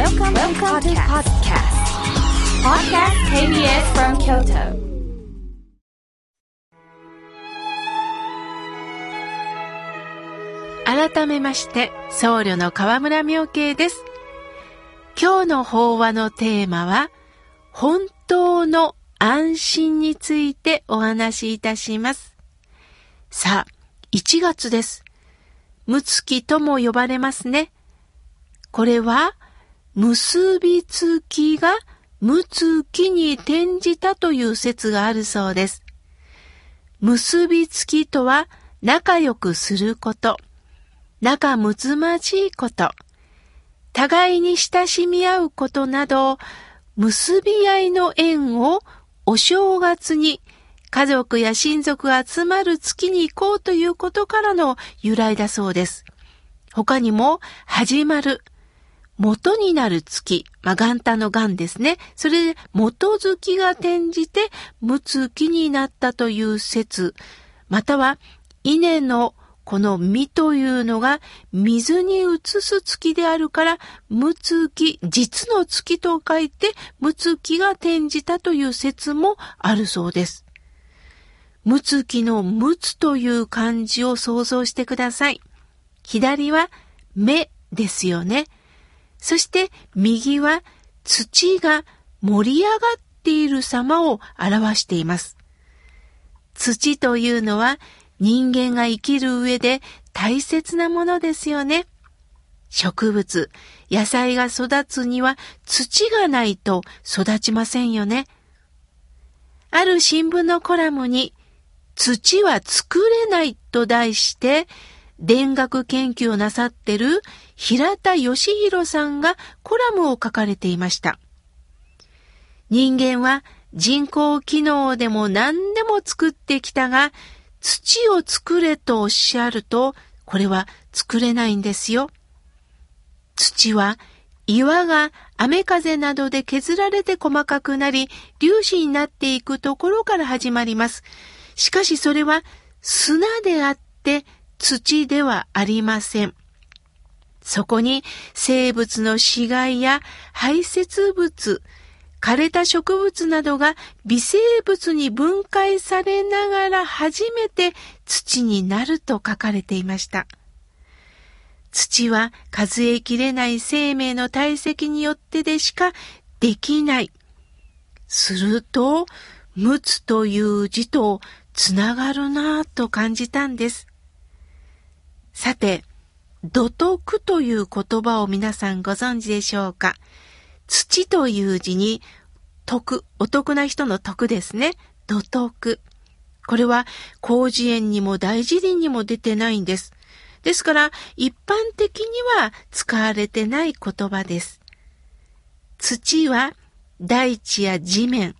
Welcome, Welcome to podcast. Podcast KBS from Kyoto. 改めまして、僧侶の河村明慶です。今日の法話のテーマは、本当の安心についてお話しいたします。さあ、1月です。むつきとも呼ばれますね。これは、結びつきがむつきに転じたという説があるそうです。結びつきとは仲良くすること。仲睦まじいこと、互いに親しみ合うことなど、結び合いの縁をお正月に家族や親族が集まる月に行こうということからの由来だそうです。他にも、始まる、元になる月、まあ、元旦の元ですね。それで元月が転じて、む月になったという説、または、稲のこの実というのが水に移す月であるから、むつき、実の月と書いて、むつきが転じたという説もあるそうです。むつきのむつという漢字を想像してください。左は目ですよね。そして右は土が盛り上がっている様を表しています。土というのは人間が生きる上で大切なものですよね。植物、野菜が育つには土がないと育ちませんよね。ある新聞のコラムに土は作れないと題して田学研究をなさってる平田義弘さんがコラムを書かれていました。人間は人工機能でも何でも作ってきたが、土を作れとおっしゃると、これは作れないんですよ。土は岩が雨風などで削られて細かくなり、粒子になっていくところから始まります。しかしそれは砂であって土ではありません。そこに生物の死骸や排泄物、枯れた植物などが微生物に分解されながら初めて土になると書かれていました。土は数えきれない生命の体積によってでしかできない。すると、むつという字とつながるなぁと感じたんです。さて、土徳という言葉を皆さんご存知でしょうか？土という字に、徳、お得な人の徳ですね。土徳。これは、広辞苑にも大辞林にも出てないんです。ですから、一般的には使われてない言葉です。土は、大地や地面、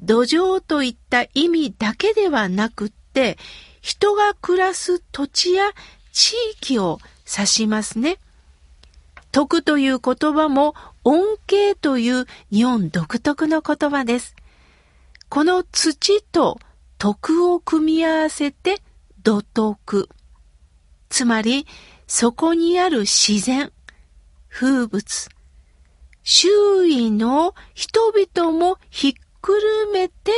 土壌といった意味だけではなくって、人が暮らす土地や地域を指しますね。徳という言葉も恩恵という日本独特の言葉です。この土と徳を組み合わせて土徳。つまり、そこにある自然、風物、周囲の人々もひっくるめて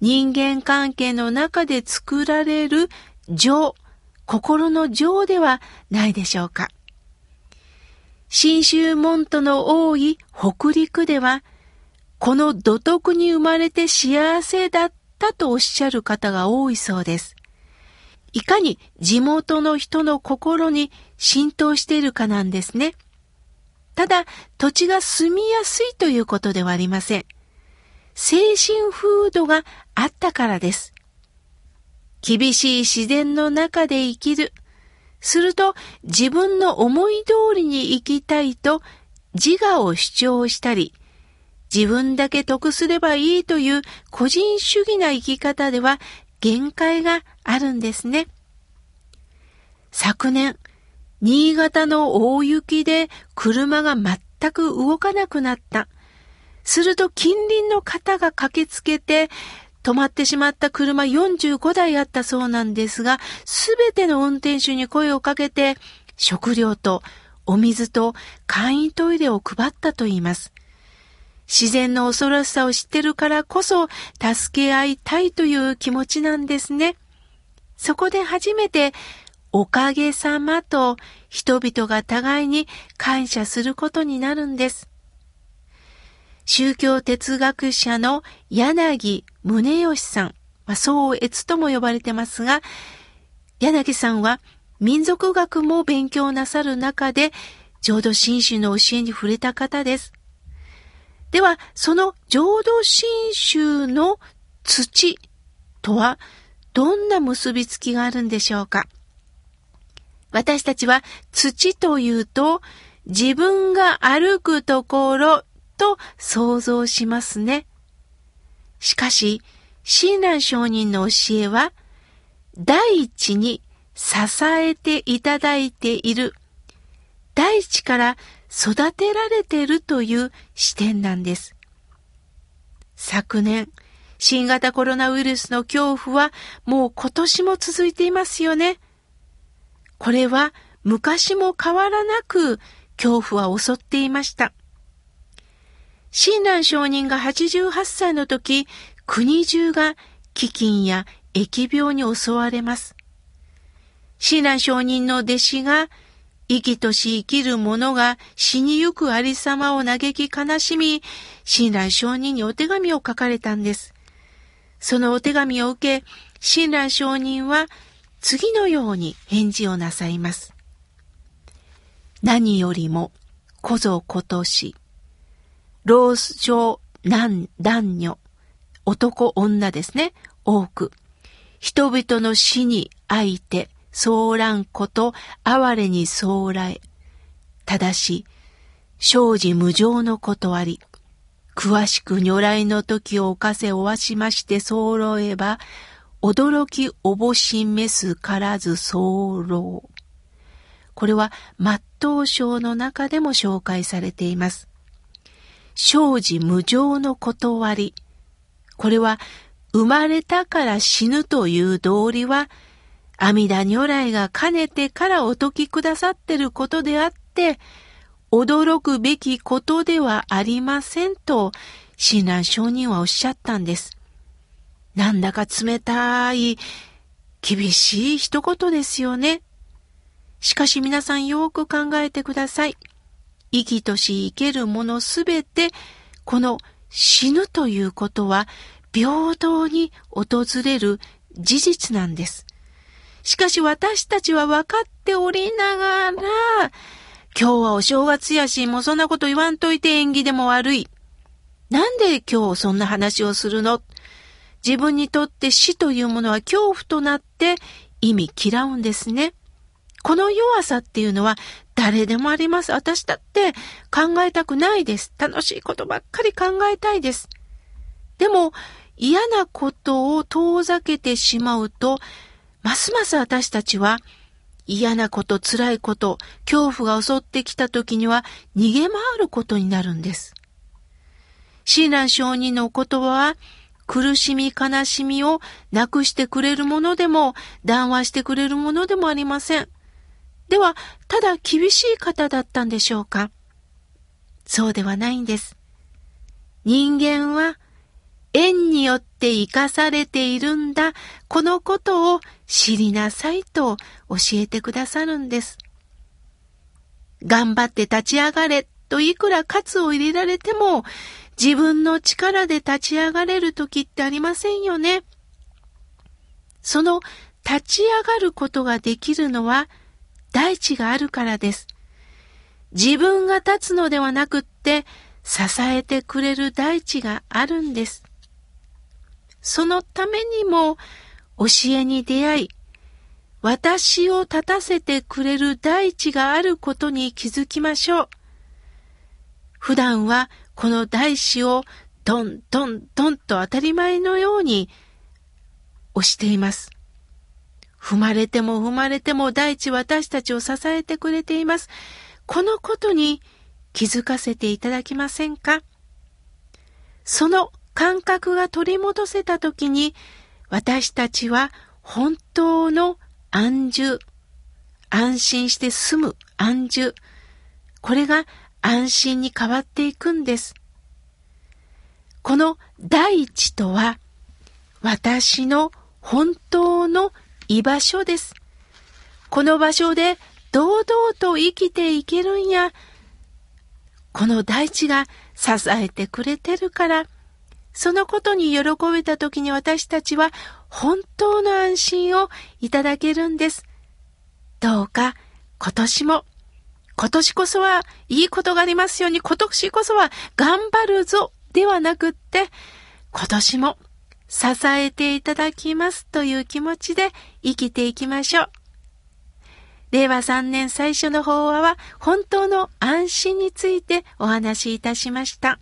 人間関係の中で作られる情、心の情ではないでしょうか。新州門徒の多い北陸では、この土徳に生まれて幸せだったとおっしゃる方が多いそうです。いかに地元の人の心に浸透しているかなんですね。ただ、土地が住みやすいということではありません。精神風土があったからです。厳しい自然の中で生きる。すると自分の思い通りに生きたいと自我を主張したり、自分だけ得すればいいという個人主義な生き方では限界があるんですね。昨年、新潟の大雪で車が全く動かなくなった。すると近隣の方が駆けつけて、止まってしまった車45台あったそうなんですが、すべての運転手に声をかけて、食料とお水と簡易トイレを配ったといいます。自然の恐ろしさを知ってるからこそ助け合いたいという気持ちなんですね。そこで初めておかげさまと人々が互いに感謝することになるんです。宗教哲学者の柳宗義さん、まあ、総越とも呼ばれてますが、柳さんは民族学も勉強なさる中で、浄土真宗の教えに触れた方です。では、その浄土真宗の土とはどんな結びつきがあるんでしょうか？私たちは土というと自分が歩くところと想像しますね。しかし、親鸞上人の教えは、第一に支えていただいている、大地から育てられているという視点なんです。昨年、新型コロナウイルスの恐怖はもう今年も続いていますよね。これは昔も変わらなく恐怖は襲っていました。親鸞上人が88歳の時、国中が飢饉や疫病に襲われます。親鸞上人の弟子が、生きとし生きる者が死にゆくありさまを嘆き悲しみ、親鸞上人にお手紙を書かれたんです。そのお手紙を受け、親鸞上人は次のように返事をなさいます。何よりも、こぞことし、老少男男女、男女ですね、多く、人々の死に相手、騒乱こと哀れに騒来。ただし、生じ無常のことあり、詳しく如来の時を犯せおわしまして候えば、驚きおぼしめすからず候。これは、末頭章の中でも紹介されています。生じ無常の断り。これは、生まれたから死ぬという道理は、阿弥陀如来がかねてからお説きくださってることであって、驚くべきことではありませんと、親鸞上人はおっしゃったんです。なんだか冷たい、厳しい一言ですよね。しかし皆さんよく考えてください。生きとし生けるものすべて、この死ぬということは平等に訪れる事実なんです。しかし私たちは分かっておりながら、今日はお正月やし、もうそんなこと言わんといて縁起でも悪い。なんで今日そんな話をするの？自分にとって死というものは恐怖となって意味嫌うんですね。この弱さっていうのは誰でもあります。私だって考えたくないです。楽しいことばっかり考えたいです。でも嫌なことを遠ざけてしまうとますます私たちは嫌なこと、辛いこと、恐怖が襲ってきた時には逃げ回ることになるんです。親鸞上人のお言葉は、苦しみ悲しみをなくしてくれるものでも、談話してくれるものでもありません。では、ただ厳しい方だったんでしょうか？そうではないんです。人間は縁によって生かされているんだ、このことを知りなさいと教えてくださるんです。頑張って立ち上がれといくら喝を入れられても、自分の力で立ち上がれる時ってありませんよね。その立ち上がることができるのは大地があるからです。自分が立つのではなくって支えてくれる大地があるんです。そのためにも教えに出会い、私を立たせてくれる大地があることに気づきましょう。普段はこの大地をトントントンと当たり前のように押しています。踏まれても踏まれても大地私たちを支えてくれています。このことに気づかせていただけませんか？その感覚が取り戻せた時に私たちは本当の安住、安心して住む安住、これが安心に変わっていくんです。この大地とは、私の本当の居場所です。この場所で堂々と生きていけるんや。この大地が支えてくれてるから、そのことに喜べた時に私たちは本当の安心をいただけるんです。どうか今年も、今年こそはいいことがありますように、今年こそは頑張るぞではなくって、今年も支えていただきますという気持ちで生きていきましょう。令和3年最初の法話は本当の安心についてお話しいたしました。